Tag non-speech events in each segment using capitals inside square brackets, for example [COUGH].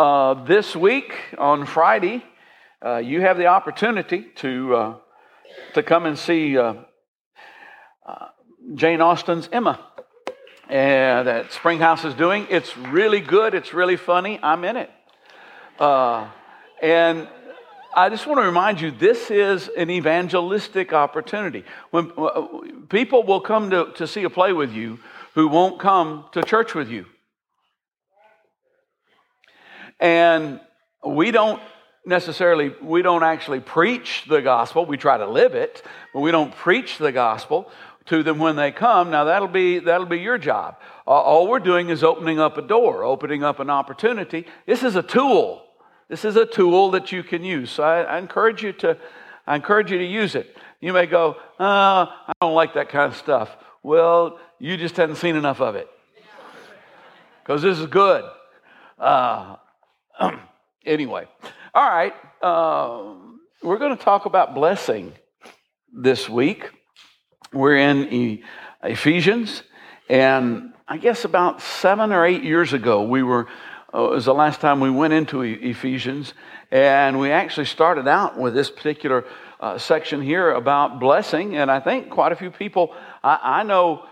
uh, this week on Friday, uh, you have the opportunity to, uh, to come and see uh, uh, Jane Austen's Emma and that Springhouse is doing. It's really good, it's really funny. I'm in it. Uh, and I just want to remind you this is an evangelistic opportunity. When uh, people will come to, to see a play with you who won't come to church with you. And we don't necessarily, we don't actually preach the gospel. We try to live it, but we don't preach the gospel to them when they come. Now that'll be, that'll be your job. All we're doing is opening up a door, opening up an opportunity. This is a tool this is a tool that you can use. So I, I encourage you to, I encourage you to use it. You may go, oh, I don't like that kind of stuff. Well, you just hadn't seen enough of it. Because this is good. Uh, anyway, all right. Uh, we're going to talk about blessing this week. We're in e- Ephesians, and I guess about seven or eight years ago, we were uh, it was the last time we went into Ephesians, and we actually started out with this particular uh, section here about blessing. And I think quite a few people, I, I know,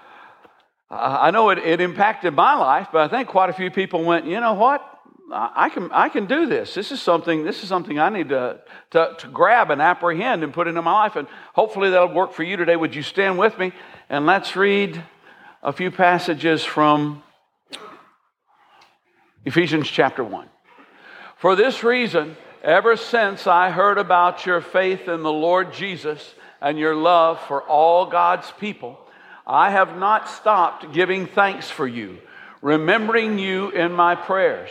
I know it, it, impacted my life, but I think quite a few people went, you know what? I can, I can do this. This is something. This is something I need to, to, to grab and apprehend and put into my life. And hopefully that'll work for you today. Would you stand with me and let's read a few passages from Ephesians chapter 1. For this reason, ever since I heard about your faith in the Lord Jesus and your love for all God's people, I have not stopped giving thanks for you, remembering you in my prayers.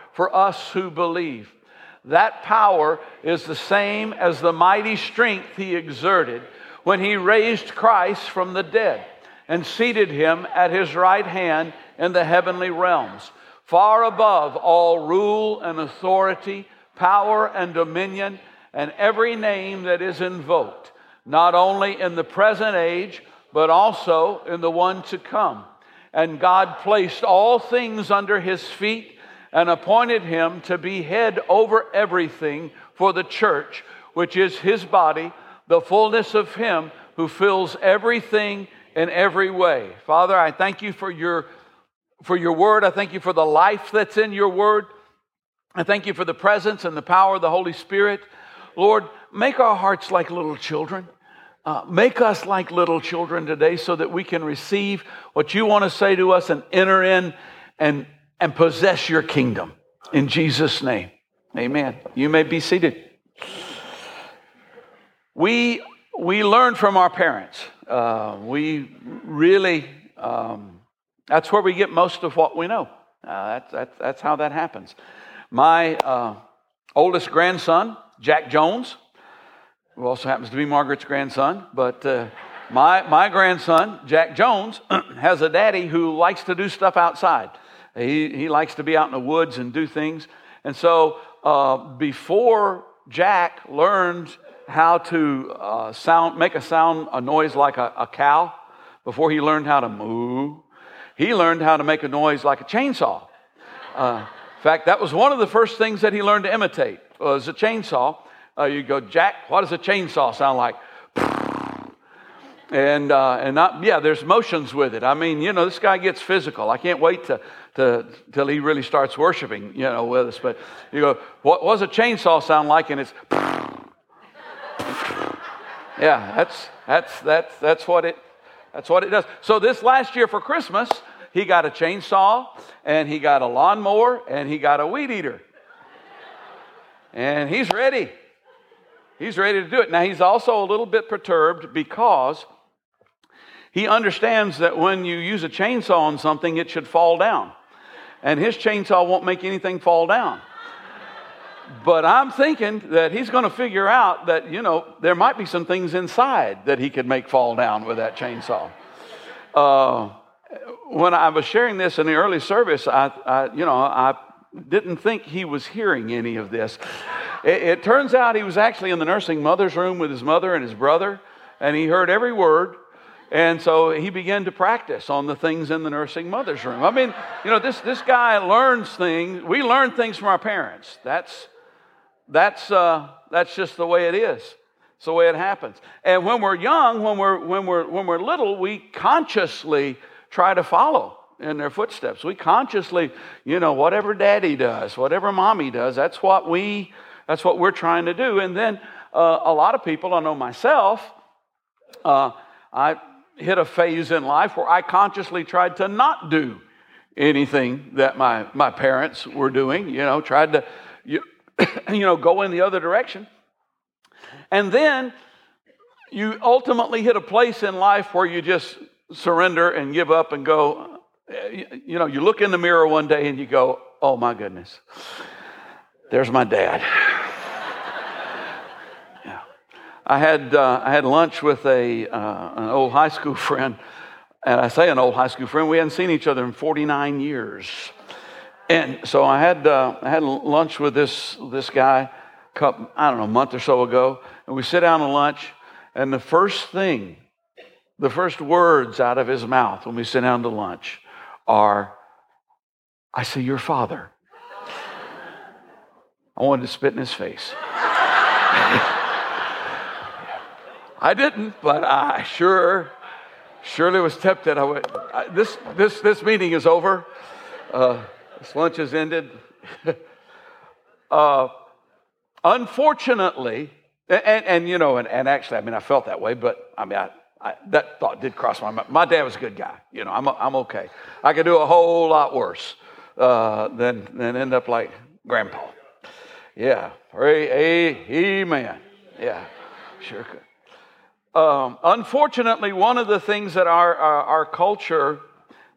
for us who believe. That power is the same as the mighty strength He exerted when He raised Christ from the dead and seated Him at His right hand in the heavenly realms far above all rule and authority, power and dominion, and every name that is invoked, not only in the present age, but also in the one to come. And God placed all things under his feet and appointed him to be head over everything for the church, which is his body, the fullness of him who fills everything in every way. Father, I thank you for your for your word. I thank you for the life that's in your word. I thank you for the presence and the power of the Holy Spirit. Lord, make our hearts like little children. Uh, make us like little children today so that we can receive what you want to say to us and enter in and, and possess your kingdom. In Jesus' name, amen. You may be seated. We, we learn from our parents. Uh, we really. Um, that's where we get most of what we know. Uh, that's, that's, that's how that happens. My uh, oldest grandson, Jack Jones, who also happens to be Margaret's grandson, but uh, my, my grandson, Jack Jones, [CLEARS THROAT] has a daddy who likes to do stuff outside. He, he likes to be out in the woods and do things. And so uh, before Jack learned how to uh, sound, make a sound, a noise like a, a cow, before he learned how to moo, he learned how to make a noise like a chainsaw. Uh, in fact, that was one of the first things that he learned to imitate was a chainsaw. Uh, you go, Jack, what does a chainsaw sound like? And uh, and not yeah, there's motions with it. I mean, you know, this guy gets physical. I can't wait to to till he really starts worshiping, you know, with us. But you go, what, does a chainsaw sound like? And it's [LAUGHS] yeah, that's that's that's that's what it that's what it does. So this last year for Christmas, he got a chainsaw and he got a lawnmower and he got a weed eater. And he's ready. He's ready to do it. Now, he's also a little bit perturbed because he understands that when you use a chainsaw on something, it should fall down. And his chainsaw won't make anything fall down. but I'm thinking that he's going to figure out that, you know, there might be some things inside that he could make fall down with that chainsaw. Uh, when I was sharing this in the early service, I, I, you know, I didn't think he was hearing any of this. It, it turns out he was actually in the nursing mother's room with his mother and his brother, and he heard every word. And so he began to practice on the things in the nursing mother's room. I mean, you know, this, this guy learns things. We learn things from our parents. That's, that's, uh, that's just the way it is. It's the way it happens. And when we're young, when we're, when we're, when we're little, we consciously try to follow in their footsteps. We consciously, you know, whatever daddy does, whatever mommy does, that's what we, that's what we're trying to do. And then uh, a lot of people, I know myself, uh, I hit a phase in life where I consciously tried to not do anything that my, my parents were doing, you know, tried to, you, [COUGHS] you know, go in the other direction. And then you ultimately hit a place in life where you just surrender and give up and go, you know, you look in the mirror one day and you go, oh my goodness, there's my dad. yeah. I had, uh, I had lunch with a, uh, an old high school [LAUGHS] friend, and I say an old high school friend, we hadn't seen each other in 49 years. And so I had, uh, I had lunch with this, this guy, couple, I don't know, a month or so ago, and we sit down to lunch, and the first thing, the first words out of his mouth when we sit down to lunch are, I see your father. I wanted to spit in his face. [LAUGHS] I didn't, but I sure, surely was tempted. I went, this, this, this meeting is over. Uh, this lunch has ended. [LAUGHS] uh, unfortunately, and, and, and, you know, and, and actually, I mean, I felt that way, but I mean, I, I, that thought did cross my mind. My dad was a good guy. You know, I'm, I'm okay. I could do a whole lot worse uh, than, than end up like grandpa. Yeah. Pray, amen. Yeah, sure could. Um, unfortunately, one of the things that our, our, our, culture,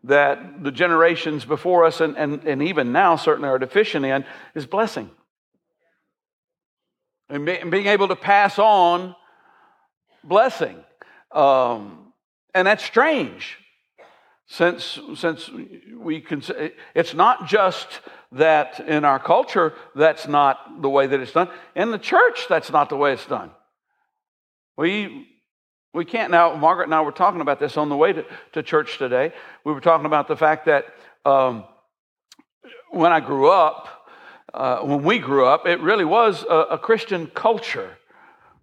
that the generations before us and, and, and even now certainly are deficient in, is blessing. And, be, and being able to pass on blessing. Um, and that's strange since, since we can, it's not just that in our culture that's not the way that it's done. In the church, that's not the way it's done. We, we can't now, Margaret and I were talking about this on the way to, to church today. We were talking about the fact that um, when I grew up, uh, when we grew up, it really was a, a Christian culture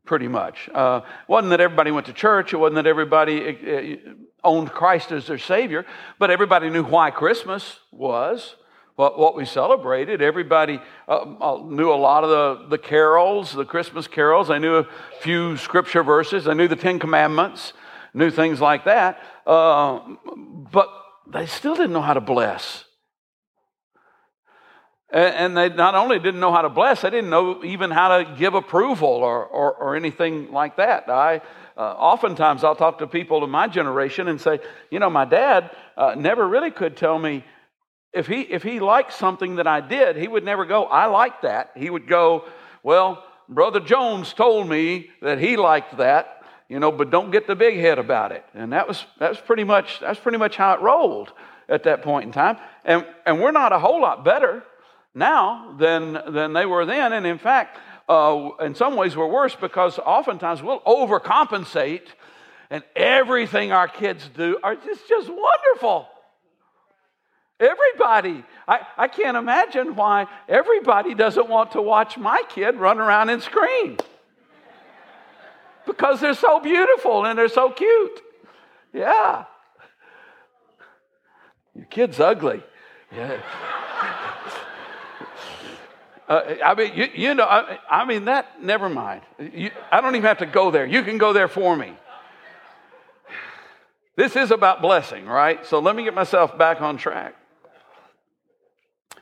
pretty much. Uh, wasn't that everybody went to church, it wasn't that everybody uh, owned Christ as their Savior, but everybody knew why Christmas was. What, what we celebrated. Everybody uh, uh, knew a lot of the, the carols, the Christmas carols. They knew a few scripture verses. They knew the Ten Commandments, knew things like that. Uh, but they still didn't know how to bless. And they not only didn't know how to bless, they didn't know even how to give approval or, or, or anything like that. I, uh, oftentimes I'll talk to people in my generation and say, you know, my dad uh, never really could tell me if he, if he liked something that I did, he would never go, I like that. He would go, well, Brother Jones told me that he liked that, you know, but don't get the big head about it. And that was, that was pretty much, that's pretty much how it rolled at that point in time. And, and we're not a whole lot better now than, than they were then. And in fact, uh, in some ways, we're worse because oftentimes we'll overcompensate, and everything our kids do are just, just wonderful. Everybody. I, I can't imagine why everybody doesn't want to watch my kid run around and scream. Because they're so beautiful and they're so cute. Yeah. Your kid's ugly. Yeah. Uh, I mean, you, you know, I, I, mean, that, never mind. You, I don't even have to go there. You can go there for me. This is about blessing, right? So let me get myself back on track.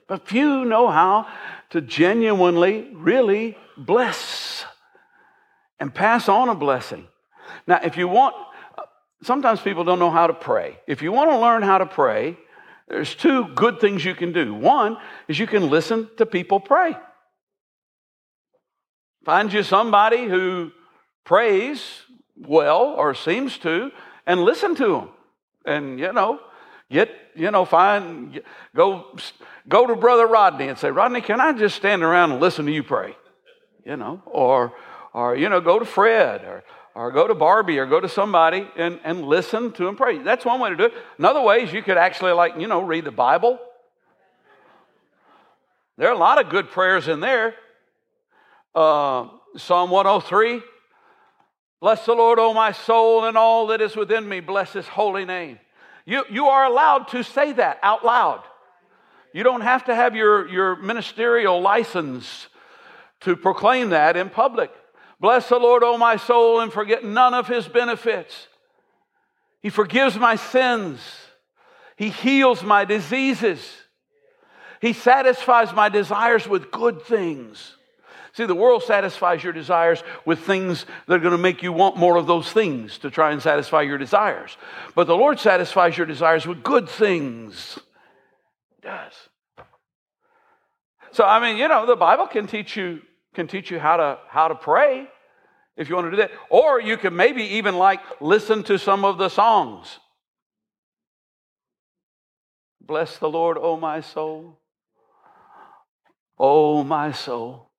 But few know how to genuinely, really bless and pass on a blessing. Now, if you want, sometimes people don't know how to pray. If you want to learn how to pray, there's two good things you can do. One is you can listen to people pray. Find you somebody who prays well or seems to, and listen to them. And, you know, get, you know, find, go, go to Brother Rodney and say, Rodney, can I just stand around and listen to you pray? You know, or, or, you know, go to Fred or, or go to Barbie or go to somebody and, and listen to him pray. That's one way to do it. Another way is you could actually, like, you know, read the Bible. There are a lot of good prayers in there. Uh, Psalm 103 Bless the Lord, O my soul, and all that is within me. Bless his holy name. You, you are allowed to say that out loud. You don't have to have your, your ministerial license to proclaim that in public. Bless the Lord, O my soul, and forget none of his benefits. He forgives my sins. He heals my diseases. He satisfies my desires with good things. See, the world satisfies your desires with things that are going to make you want more of those things to try and satisfy your desires. But the Lord satisfies your desires with good things. Does. So, I mean, you know, the Bible can teach you can teach you how to how to pray if you want to do that. Or you can maybe even like listen to some of the songs. Bless the Lord, O my soul. O my soul.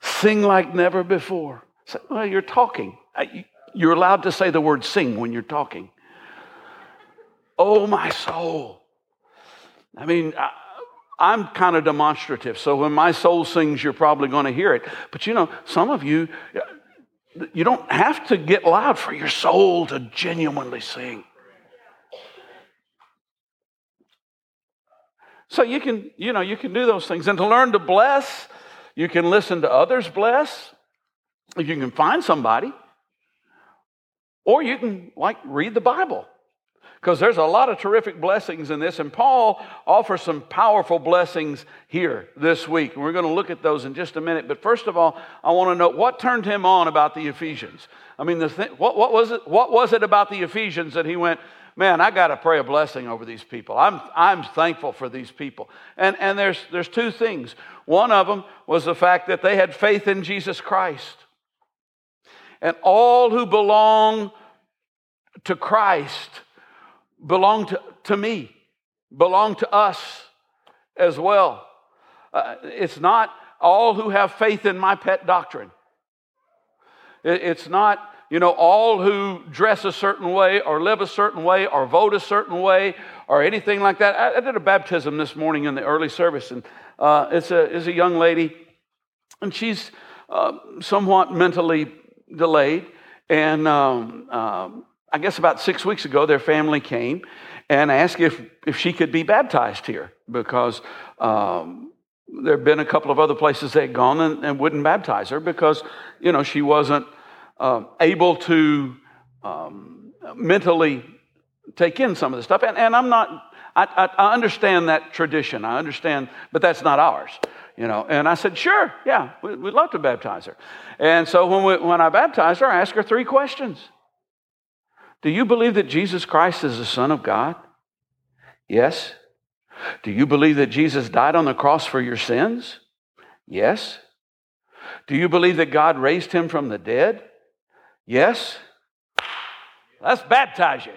Sing like never before. Well, you're talking. Uh, you're allowed to say the word sing when you're talking. Oh, my soul. I mean, I'm kind of demonstrative. So when my soul sings, you're probably going to hear it. But you know, some of you, you don't have to get loud for your soul to genuinely sing. So you can, you know, you can do those things. And to learn to bless, you can listen to others bless, if you can find somebody, or you can like read the Bible. Because there's a lot of terrific blessings in this, and Paul offers some powerful blessings here this week. And we're going to look at those in just a minute. But first of all, I want to know what turned him on about the Ephesians. I mean, the th- what, what, was it, what was it about the Ephesians that he went, man, I got to pray a blessing over these people. I'm, I'm thankful for these people. And, and there's, there's two things. One of them was the fact that they had faith in Jesus Christ. And all who belong to Christ belong to, to me, belong to us as well. Uh, it's not all who have faith in my pet doctrine. It, it's not you know, all who dress a certain way or live a certain way or vote a certain way or anything like that. I, I did a baptism this morning in the early service, and uh, it's, a, it's a young lady, and she's uh, somewhat mentally delayed. And um, um, I guess about six weeks ago, their family came and asked if, if she could be baptized here because um, there had been a couple of other places they had gone and, and wouldn't baptize her because, you know, she wasn't uh, able to um, mentally take in some of the stuff. And, and I'm not, I, I, I, understand that tradition. I understand, but that's not ours, you know. And I said, sure, yeah, we, would love to baptize her. And so when, we, when I baptized her, I asked her three questions. Do you believe that Jesus Christ is the Son of God? Yes. Do you believe that Jesus died on the cross for your sins? Yes. Do you believe that God raised him from the dead? Yes? Let's baptize you.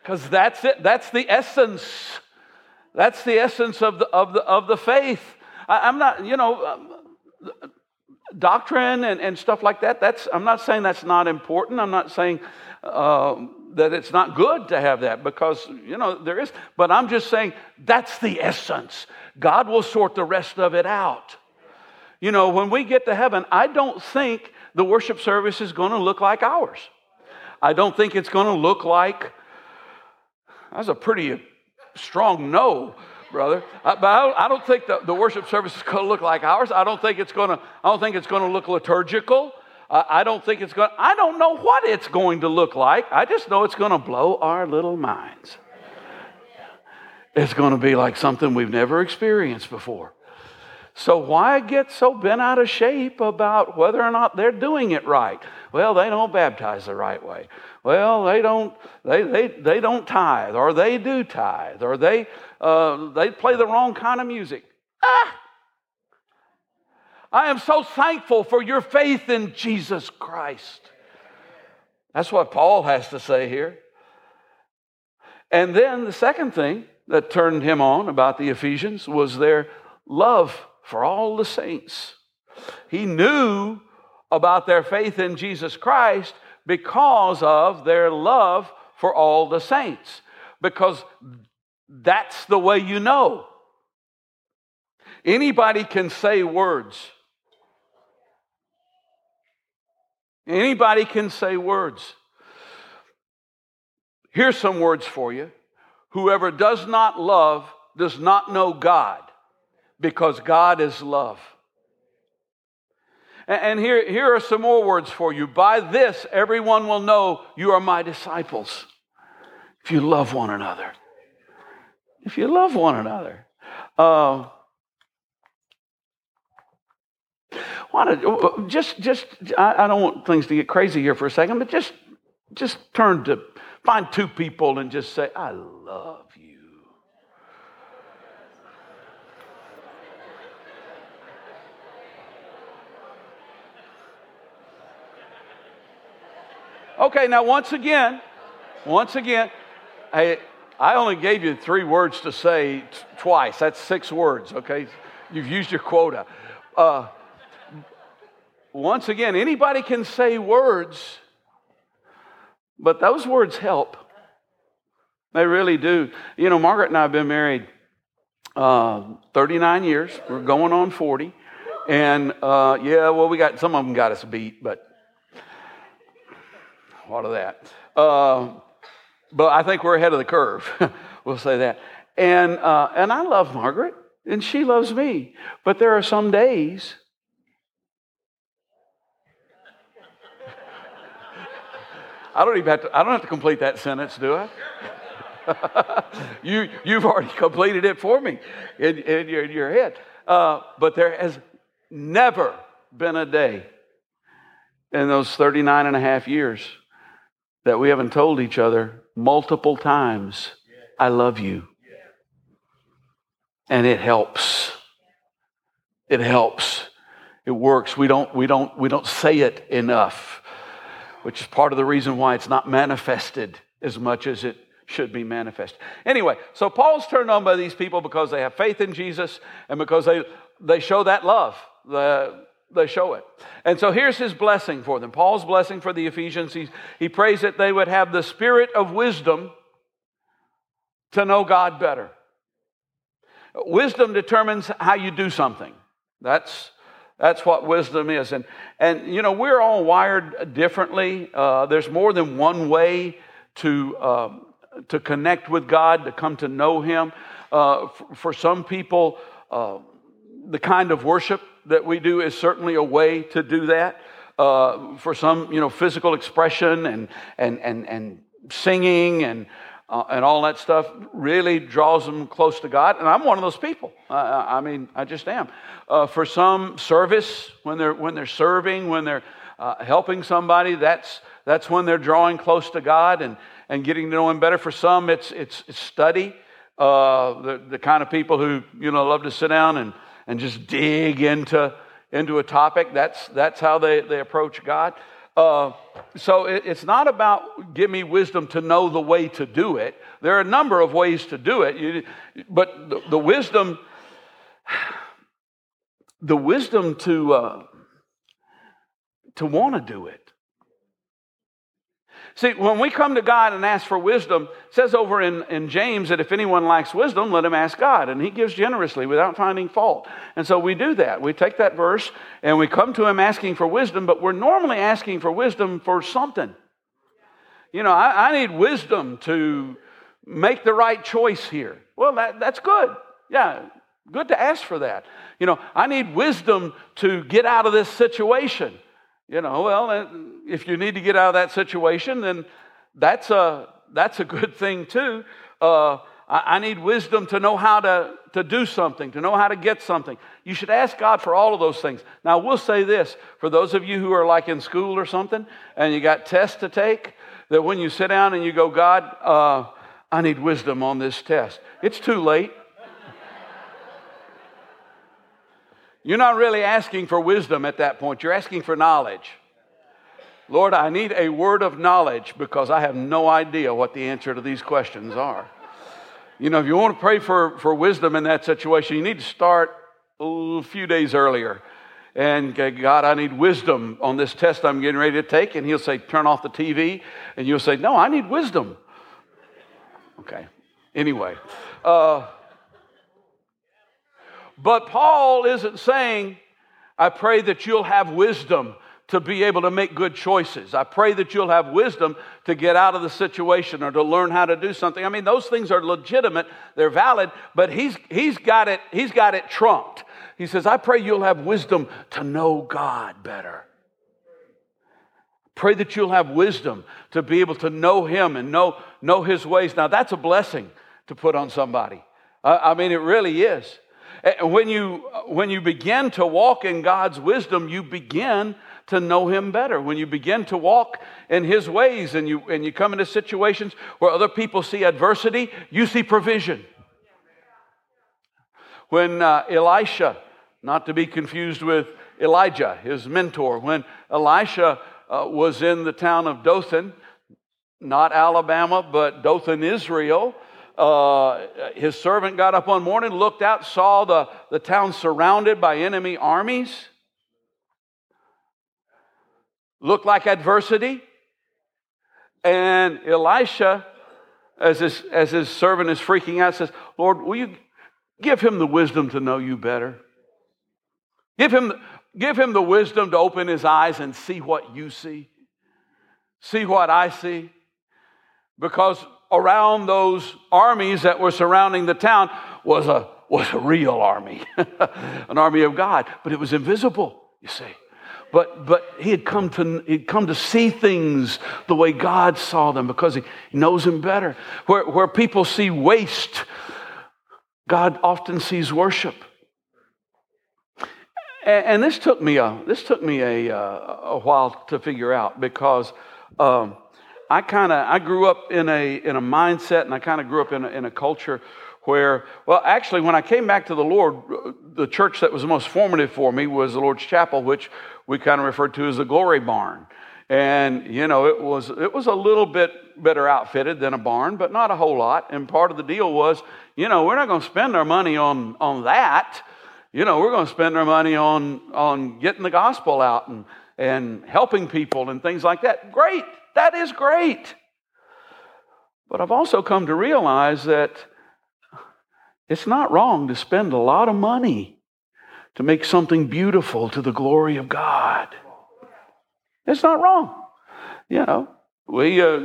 Because that's it. That's the essence. That's the essence of the, of the, of the faith. I, am not, you know, um, doctrine and, and stuff like that. That's, I'm not saying that's not important. I'm not saying uh, that it's not good to have that because, you know, there is. But I'm just saying that's the essence. God will sort the rest of it out. You know, when we get to heaven, I don't think the worship service is going to look like ours. I don't think it's going to look like, that's a pretty strong no, brother. I, but I, I don't think the, the worship service is going to look like ours. I don't think it's going to, I don't think it's going to look liturgical. I don't think it's going I don't know what it's going to look like. I just know it's going to blow our little minds. It's going to be like something we've never experienced before. So why get so bent out of shape about whether or not they're doing it right? Well, they don't baptize the right way. Well, they don't they they, they don't tithe, or they do tithe, or they uh, they play the wrong kind of music. Ah, I am so thankful for your faith in Jesus Christ. That's what Paul has to say here. And then the second thing that turned him on about the Ephesians was their love for all the saints. He knew about their faith in Jesus Christ because of their love for all the saints, because that's the way you know. Anybody can say words. Anybody can say words. Here's some words for you. Whoever does not love does not know God, because God is love. And here, here are some more words for you. By this, everyone will know you are my disciples. If you love one another. If you love one another. Uh, just, just, I, I don't want things to get crazy here for a second, but just, just turn to find two people and just say, I love you. Okay, now once again, once again, I, I only gave you three words to say t- twice. That's six words, okay? You've used your quota. Uh, once again, anybody can say words, but those words help. They really do. You know, Margaret and I have been married uh, 39 years. We're going on 40. And uh, yeah, well, we got some of them got us beat, but what of that? Uh, but I think we're ahead of the curve. [LAUGHS] we'll say that. And, uh, and I love Margaret, and she loves me. But there are some days [LAUGHS] I don't even have to, I don't have to complete that sentence, do I? [LAUGHS] you, you've already completed it for me in, in, your, in your head. Uh, but there has never been a day in those 39 and a half years that we haven't told each other multiple times, I love you. And it helps. It helps. It works. We don't, we don't, we don't say it enough, which is part of the reason why it's not manifested as much as it should be manifest. Anyway, so Paul's turned on by these people because they have faith in Jesus and because they, they show that love. The, they show it. And so here's his blessing for them. Paul's blessing for the Ephesians. He, he prays that they would have the spirit of wisdom to know God better. Wisdom determines how you do something. That's, that's what wisdom is. And, and, you know, we're all wired differently. Uh, there's more than one way to, uh, to connect with God, to come to know Him. Uh, for, for, some people, uh, the kind of worship that we do is certainly a way to do that. Uh, for some, you know, physical expression and, and, and, and singing and, uh, and all that stuff really draws them close to God. And I'm one of those people. I mean, I just am. Uh, for some, service, when they're, when they're serving, when they're uh, helping somebody, that's, that's when they're drawing close to God and, and getting to know Him better. For some, it's, it's, it's study. Uh, the, the kind of people who, you know, love to sit down and and just dig into, into a topic. That's, that's how they, they approach God. Uh, so it, it's not about give me wisdom to know the way to do it. There are a number of ways to do it, you, but the, the, wisdom, the wisdom to uh, to want to do it. See, when we come to God and ask for wisdom, says over in, in James that if anyone lacks wisdom, let him ask God. And he gives generously without finding fault. And so we do that. We take that verse and we come to him asking for wisdom, but we're normally asking for wisdom for something. You know, I, I need wisdom to make the right choice here. Well, that, that's good. Yeah, good to ask for that. You know, I need wisdom to get out of this situation. You know, well, if you need to get out of that situation, then that's a, that's a good thing too. Uh, I, I need wisdom to know how to, to do something, to know how to get something. You should ask God for all of those things. Now, we'll say this for those of you who are like in school or something and you got tests to take, that when you sit down and you go, God, uh, I need wisdom on this test, it's too late. You're not really asking for wisdom at that point, you're asking for knowledge. Lord, I need a word of knowledge because I have no idea what the answer to these questions are. You know, if you want to pray for, for wisdom in that situation, you need to start a few days earlier. And God, I need wisdom on this test I'm getting ready to take. And He'll say, Turn off the TV. And you'll say, No, I need wisdom. Okay. Anyway. Uh, but Paul isn't saying, I pray that you'll have wisdom to be able to make good choices. I pray that you'll have wisdom to get out of the situation or to learn how to do something. I mean, those things are legitimate, they're valid, but he's, he's, got, it, he's got it trumped. He says, I pray you'll have wisdom to know God better. Pray that you'll have wisdom to be able to know Him and know, know His ways. Now, that's a blessing to put on somebody. I mean, it really is. When you, when you begin to walk in God's wisdom, you begin to know Him better. When you begin to walk in His ways and you, and you come into situations where other people see adversity, you see provision. When uh, Elisha, not to be confused with Elijah, his mentor, when Elisha uh, was in the town of Dothan, not Alabama, but Dothan, Israel, uh, his servant got up one morning, looked out, saw the, the town surrounded by enemy armies looked like adversity. And Elisha, as his, as his servant is freaking out, says, Lord, will you give him the wisdom to know you better? Give him, give him the wisdom to open his eyes and see what you see. See what I see. Because around those armies that were surrounding the town was a, was a real army, [LAUGHS] an army of God, but it was invisible, you see but, but he had come to, he'd come to see things the way God saw them because he knows him better. Where, where people see waste, God often sees worship. And, and this took me a, this took me a, uh, a while to figure out because um, I kind of I grew up in a, in a mindset and I kind of grew up in a, in a culture where, well, actually, when I came back to the Lord, the church that was the most formative for me was the Lord's Chapel, which we kind of referred to as the glory barn. And, you know, it was, it was a little bit better outfitted than a barn, but not a whole lot. And part of the deal was, you know, we're not going to spend our money on, on that. You know, we're going to spend our money on, on getting the gospel out and, and helping people and things like that. Great. That is great. But I've also come to realize that it's not wrong to spend a lot of money to make something beautiful to the glory of God. It's not wrong. You know, we uh,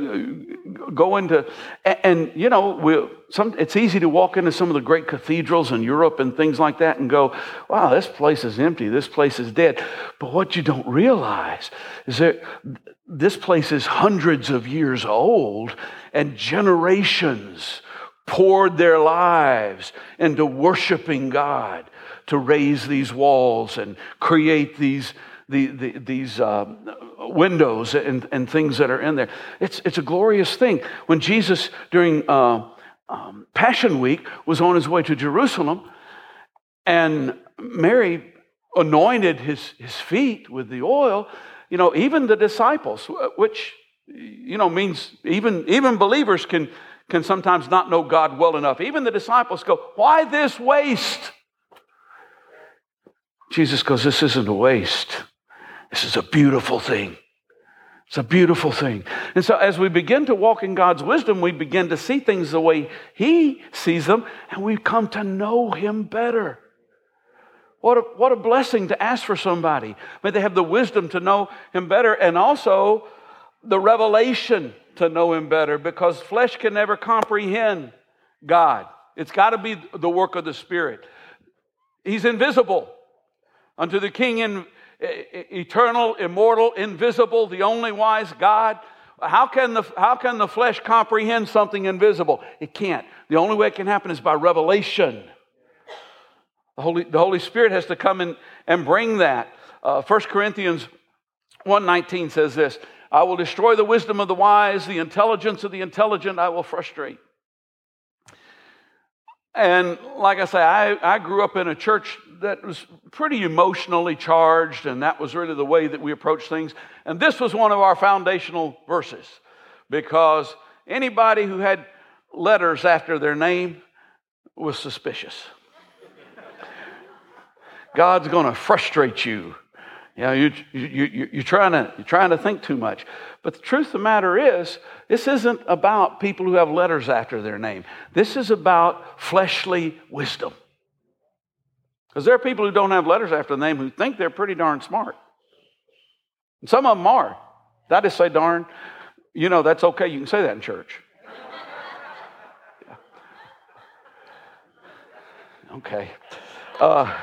go into, and, and you know, we, some, it's easy to walk into some of the great cathedrals in Europe and things like that and go, wow, this place is empty, this place is dead. But what you don't realize is that this place is hundreds of years old and generations poured their lives into worshiping God to raise these walls and create these, the, the, these uh, windows and, and things that are in there. It's, it's a glorious thing. When Jesus, during uh, um, Passion Week, was on his way to Jerusalem, and Mary anointed his, his feet with the oil, you know, even the disciples, which, you know, means even, even believers can, can sometimes not know God well enough. Even the disciples go, Why this waste? Jesus goes, This isn't a waste. This is a beautiful thing. It's a beautiful thing. And so, as we begin to walk in God's wisdom, we begin to see things the way He sees them, and we come to know Him better. What a, what a blessing to ask for somebody. May they have the wisdom to know Him better and also the revelation to know Him better because flesh can never comprehend God. It's got to be the work of the Spirit. He's invisible. Unto the King in, eternal, immortal, invisible, the only wise God. How can, the, how can the flesh comprehend something invisible? It can't. The only way it can happen is by revelation. The Holy, the Holy Spirit has to come in and bring that. Uh, 1 Corinthians 1.19 says this, I will destroy the wisdom of the wise, the intelligence of the intelligent I will frustrate. And like I say, I, I grew up in a church that was pretty emotionally charged, and that was really the way that we approached things. And this was one of our foundational verses because anybody who had letters after their name was suspicious. God's going to frustrate you. You know, you, you, you, you're, trying to, you're trying to think too much. But the truth of the matter is, this isn't about people who have letters after their name. This is about fleshly wisdom. Because there are people who don't have letters after their name who think they're pretty darn smart. And some of them are. Did I just say darn? You know, that's okay. You can say that in church. [LAUGHS] Okay. Uh,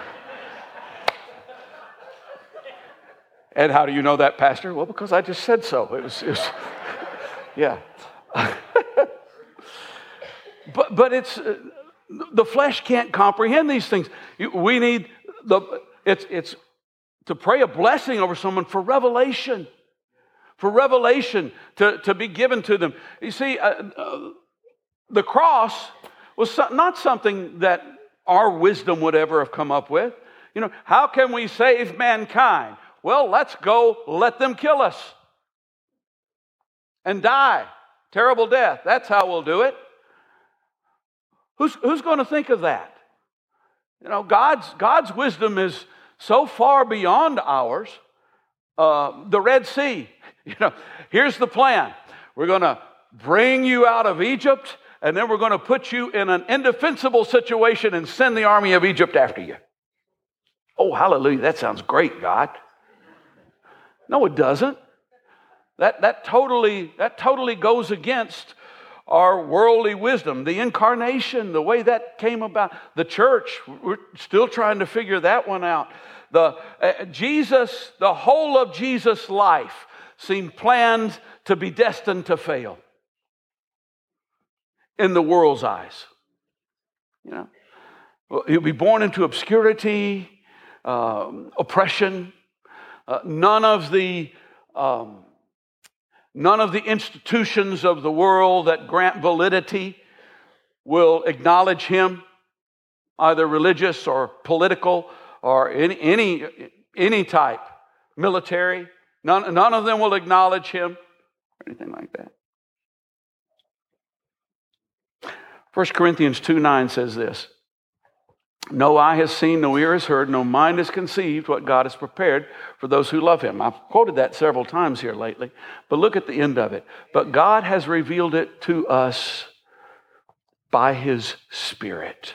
and how do you know that, Pastor? Well, because I just said so. It was, it was [LAUGHS] yeah. [LAUGHS] but, but it's, uh, the flesh can't comprehend these things. We need the, it's, it's to pray a blessing over someone for revelation, for revelation to, to be given to them. You see, uh, uh, the cross was so, not something that our wisdom would ever have come up with. You know, how can we save mankind? Well, let's go let them kill us and die. Terrible death. That's how we'll do it. Who's, who's going to think of that? You know, God's, God's wisdom is so far beyond ours. Uh, the Red Sea, [LAUGHS] you know, here's the plan. We're going to bring you out of Egypt, and then we're going to put you in an indefensible situation and send the army of Egypt after you. Oh, hallelujah. That sounds great, God. No, it doesn't. That, that, totally, that totally goes against our worldly wisdom, the incarnation, the way that came about, the church, we're still trying to figure that one out. The uh, Jesus, the whole of Jesus' life seemed planned to be destined to fail in the world's eyes. You know, he'll be born into obscurity, um, oppression. Uh, none of the um, None of the institutions of the world that grant validity will acknowledge him, either religious or political or any, any, any type, military. None, none of them will acknowledge him or anything like that. 1 Corinthians 2 9 says this no eye has seen, no ear has heard, no mind has conceived what God has prepared for those who love him. I've quoted that several times here lately, but look at the end of it. But God has revealed it to us by his Spirit.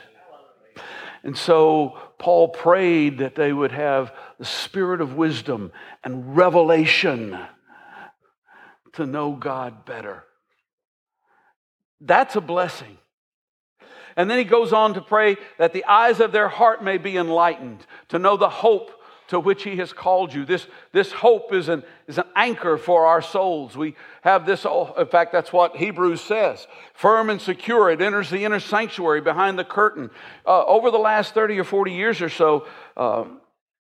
And so Paul prayed that they would have the spirit of wisdom and revelation to know God better. That's a blessing. And then he goes on to pray that the eyes of their heart may be enlightened, to know the hope to which he has called you. This, this hope is an, is an anchor for our souls. We have this, in fact, that's what Hebrews says firm and secure. It enters the inner sanctuary behind the curtain. Uh, over the last 30 or 40 years or so, uh,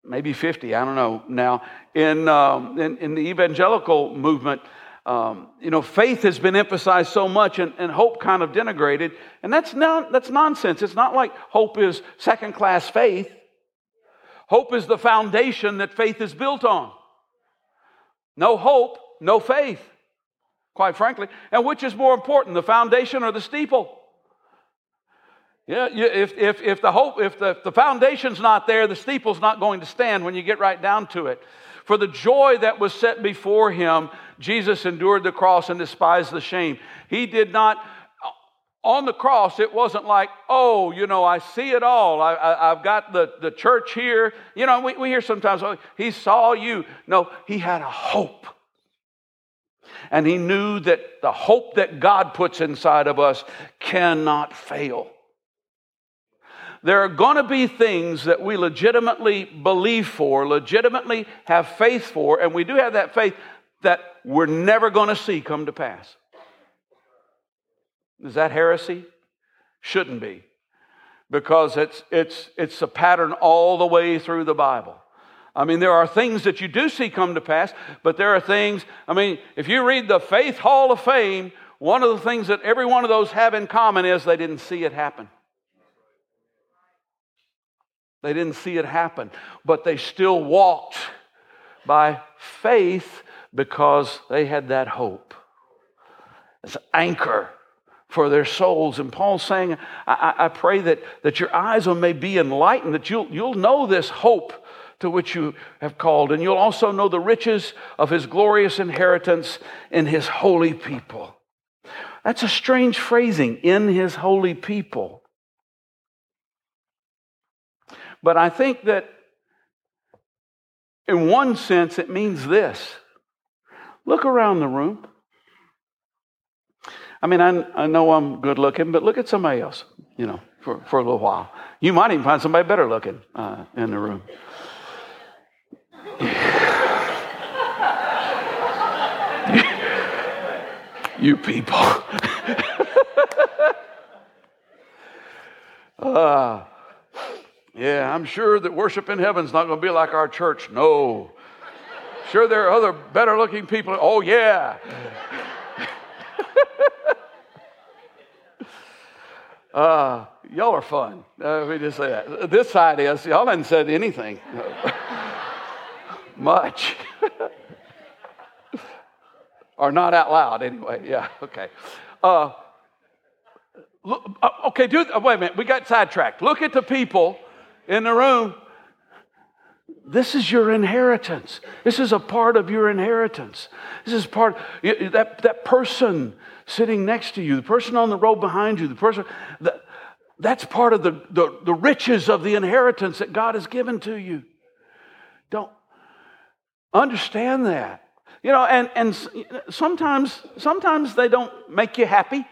maybe 50, I don't know now, in, um, in, in the evangelical movement, um, you know, faith has been emphasized so much and, and hope kind of denigrated. And that's, that's nonsense. It's not like hope is second class faith. Hope is the foundation that faith is built on. No hope, no faith, quite frankly. And which is more important, the foundation or the steeple? Yeah, if, if, if the hope, if the, the foundation's not there, the steeple's not going to stand when you get right down to it. For the joy that was set before him, Jesus endured the cross and despised the shame. He did not, on the cross, it wasn't like, oh, you know, I see it all. I, have got the, the church here. You know, we, we hear sometimes, oh, he saw you. No, he had a hope. And he knew that the hope that God puts inside of us cannot fail there are going to be things that we legitimately believe for, legitimately have faith for, and we do have that faith that we're never going to see come to pass. Is that heresy? Shouldn't be. Because it's, it's, it's a pattern all the way through the Bible. I mean, there are things that you do see come to pass, but there are things, I mean, if you read the Faith Hall of Fame, one of the things that every one of those have in common is they didn't see it happen. They didn't see it happen, but they still walked by faith because they had that hope. It's an anchor for their souls. And Paul's saying, I, I pray that, that your eyes may be enlightened, that you'll, you'll know this hope to which you have called, and you'll also know the riches of his glorious inheritance in his holy people. That's a strange phrasing, in his holy people. But I think that in one sense, it means this look around the room. I mean, I, I know I'm good looking, but look at somebody else, you know, for, for a little while. You might even find somebody better looking uh, in the room. [LAUGHS] you people. [LAUGHS] uh, yeah, I'm sure that worship in heaven's not going to be like our church. No. Sure, there are other better looking people. Oh, yeah. [LAUGHS] uh, y'all are fun. Uh, let me just say that. This side is, y'all haven't said anything [LAUGHS] much. [LAUGHS] or not out loud, anyway. Yeah, okay. Uh, look, uh, okay, do, wait a minute. We got sidetracked. Look at the people in the room. This is your inheritance. This is a part of your inheritance. This is part that that person sitting next to you, the person on the road behind you, the person that, that's part of the, the, the riches of the inheritance that God has given to you. Don't understand that. You know, and, and sometimes sometimes they don't make you happy.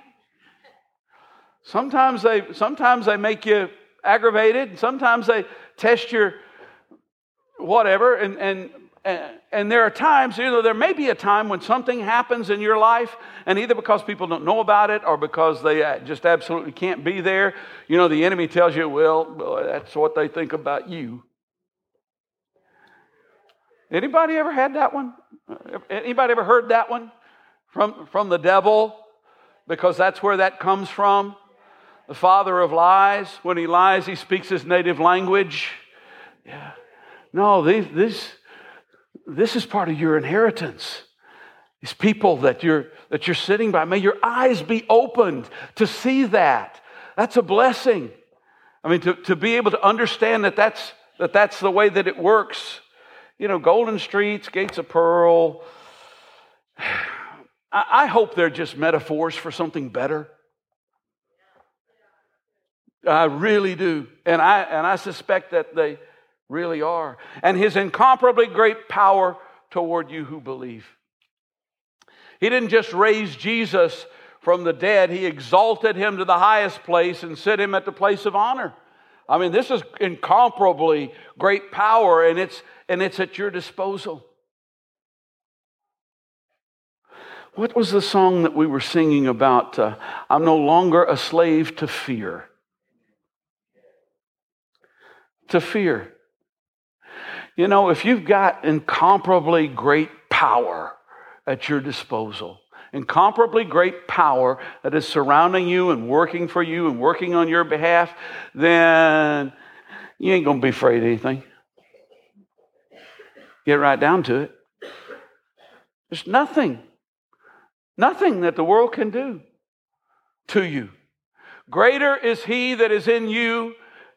Sometimes they sometimes they make you aggravated. Sometimes they test your whatever. And, and, and, there are times, you know, there may be a time when something happens in your life, and either because people don't know about it or because they uh, just absolutely can't be there, you know, the enemy tells you, well, that's what they think about you. Anybody ever had that one? Anybody ever heard that one from, from the devil? Because that's where that comes from the father of lies. When he lies, he speaks his native language. Yeah. No, these, this, this is part of your inheritance. These people that you're, that you're sitting by, may your eyes be opened to see that. That's a blessing. I mean, to, to be able to understand that that's, that that's the way that it works. You know, golden streets, gates of pearl. [SIGHS] I, I hope they're just metaphors for something better. I really do. And I, and I suspect that they really are. And his incomparably great power toward you who believe. He didn't just raise Jesus from the dead, he exalted him to the highest place and set him at the place of honor. I mean, this is incomparably great power, and it's, and it's at your disposal. What was the song that we were singing about? Uh, I'm no longer a slave to fear to fear. You know, if you've got incomparably great power at your disposal, incomparably great power that is surrounding you and working for you and working on your behalf, then you ain't going to be afraid of anything. Get right down to it. There's nothing, nothing that the world can do to you. Greater is he that is in you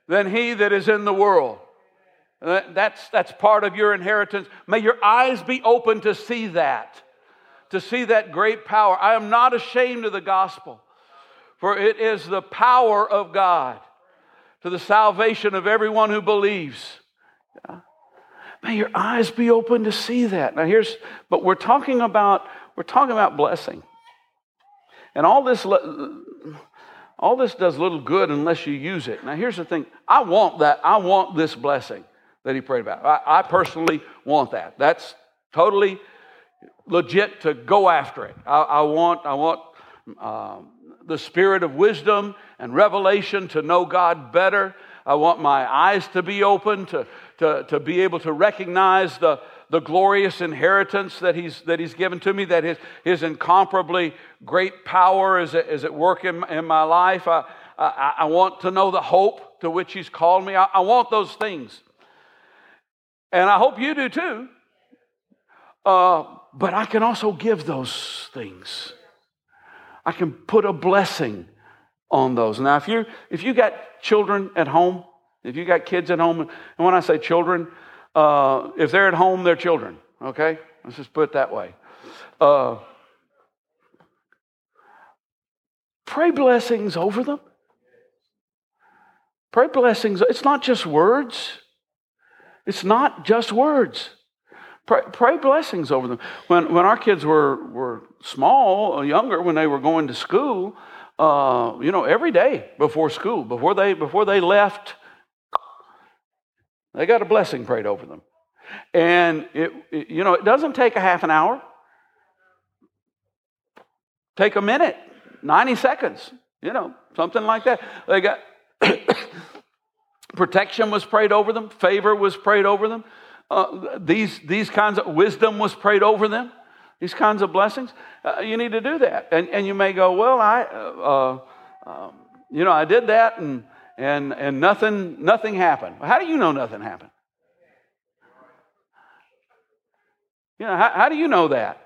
than he that is in the world. Uh, that's, that's part of your inheritance. May your eyes be open to see that, to see that great power. I am not ashamed of the gospel, for it is the power of God to the salvation of everyone who believes. May your eyes be open to see that. Now here's, but we're talking about, we're talking about blessing. And all this, all this does little good unless you use it. Now, here's the thing I want that. I want this blessing that he prayed about. I, I personally want that. That's totally legit to go after it. I, I want, I want um, the spirit of wisdom and revelation to know God better. I want my eyes to be open to, to, to be able to recognize the, the glorious inheritance that he's, that he's given to me, that his, his incomparably great power is, is at work in, in my life. I, I, I want to know the hope to which He's called me. I, I want those things. And I hope you do too. Uh, but I can also give those things. I can put a blessing on those. Now, if you if you got children at home, if you got kids at home, and when I say children, uh, if they're at home, they're children. Okay, let's just put it that way. Uh, pray blessings over them. Pray blessings. It's not just words. It's not just words. Pray, pray, blessings over them. When, when our kids were, were small, or younger, when they were going to school, uh, you know, every day before school, before they, before they left, they got a blessing prayed over them. And it, it, you know, it doesn't take a half an hour. Take a minute, 90 seconds, you know, something like that. They got [COUGHS] protection was prayed over them, favor was prayed over them. Uh, these, these kinds of wisdom was prayed over them, these kinds of blessings. Uh, you need to do that. And, and you may go, well, I, uh, um, you know, I did that and, and, and nothing, nothing happened. How do you know nothing happened? You know, how, how do you know that?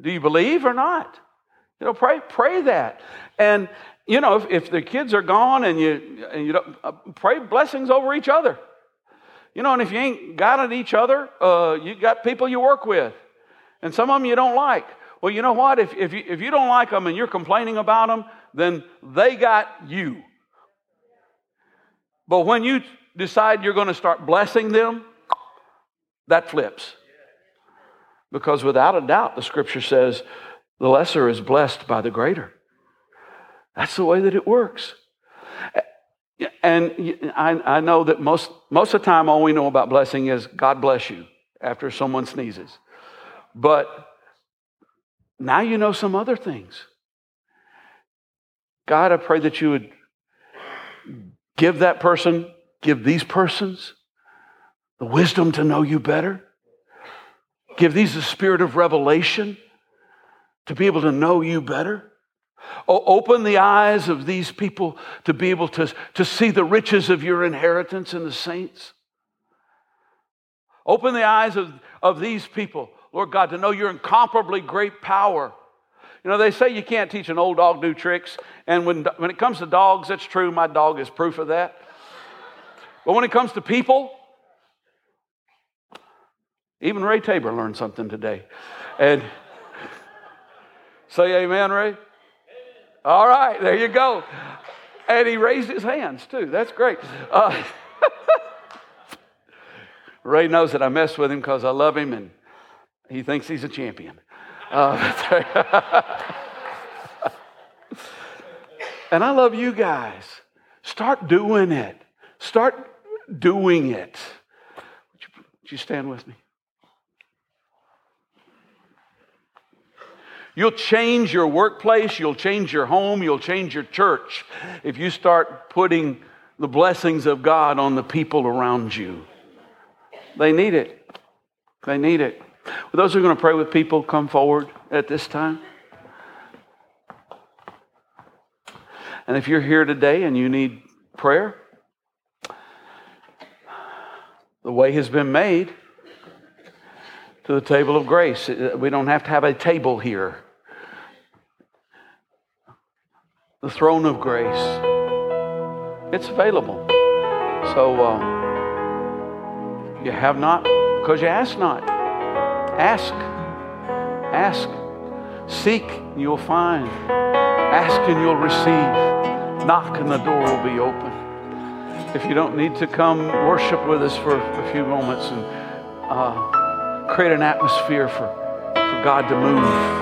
Do you believe or not? You know, pray, pray that. And, you know, if, if the kids are gone and you, and you don't, uh, pray blessings over each other. You know, and if you ain't got at each other, uh, you got people you work with. And some of them you don't like. Well, you know what? If, if, you, if you don't like them and you're complaining about them, then they got you. But when you decide you're going to start blessing them, that flips. Because without a doubt, the scripture says the lesser is blessed by the greater. That's the way that it works. And I, know that most, most of the time, all we know about blessing is God bless you after someone sneezes. But now you know some other things. God, I pray that you would give that person, give these persons the wisdom to know you better. Give these the spirit of revelation to be able to know you better. Open the eyes of these people to be able to, to see the riches of your inheritance in the saints. Open the eyes of, of these people, Lord God, to know your incomparably great power. You know, they say you can't teach an old dog new tricks. And when, when it comes to dogs, that's true. My dog is proof of that. But when it comes to people, even Ray Tabor learned something today. And say amen, Ray. All right, there you go. And he raised his hands too. That's great. Uh, [LAUGHS] Ray knows that I mess with him because I love him and he thinks he's a champion. Uh, [LAUGHS] and I love you guys. Start doing it. Start doing it. Would you, would you stand with me? You'll change your workplace, you'll change your home, you'll change your church if you start putting the blessings of God on the people around you. They need it. They need it. Those who are going to pray with people, come forward at this time. And if you're here today and you need prayer, the way has been made to the table of grace. We don't have to have a table here. The throne of grace. It's available. So uh, you have not because you ask not. Ask. Ask. Seek, and you'll find. Ask, and you'll receive. Knock, and the door will be open. If you don't need to come worship with us for a few moments and uh, create an atmosphere for, for God to move.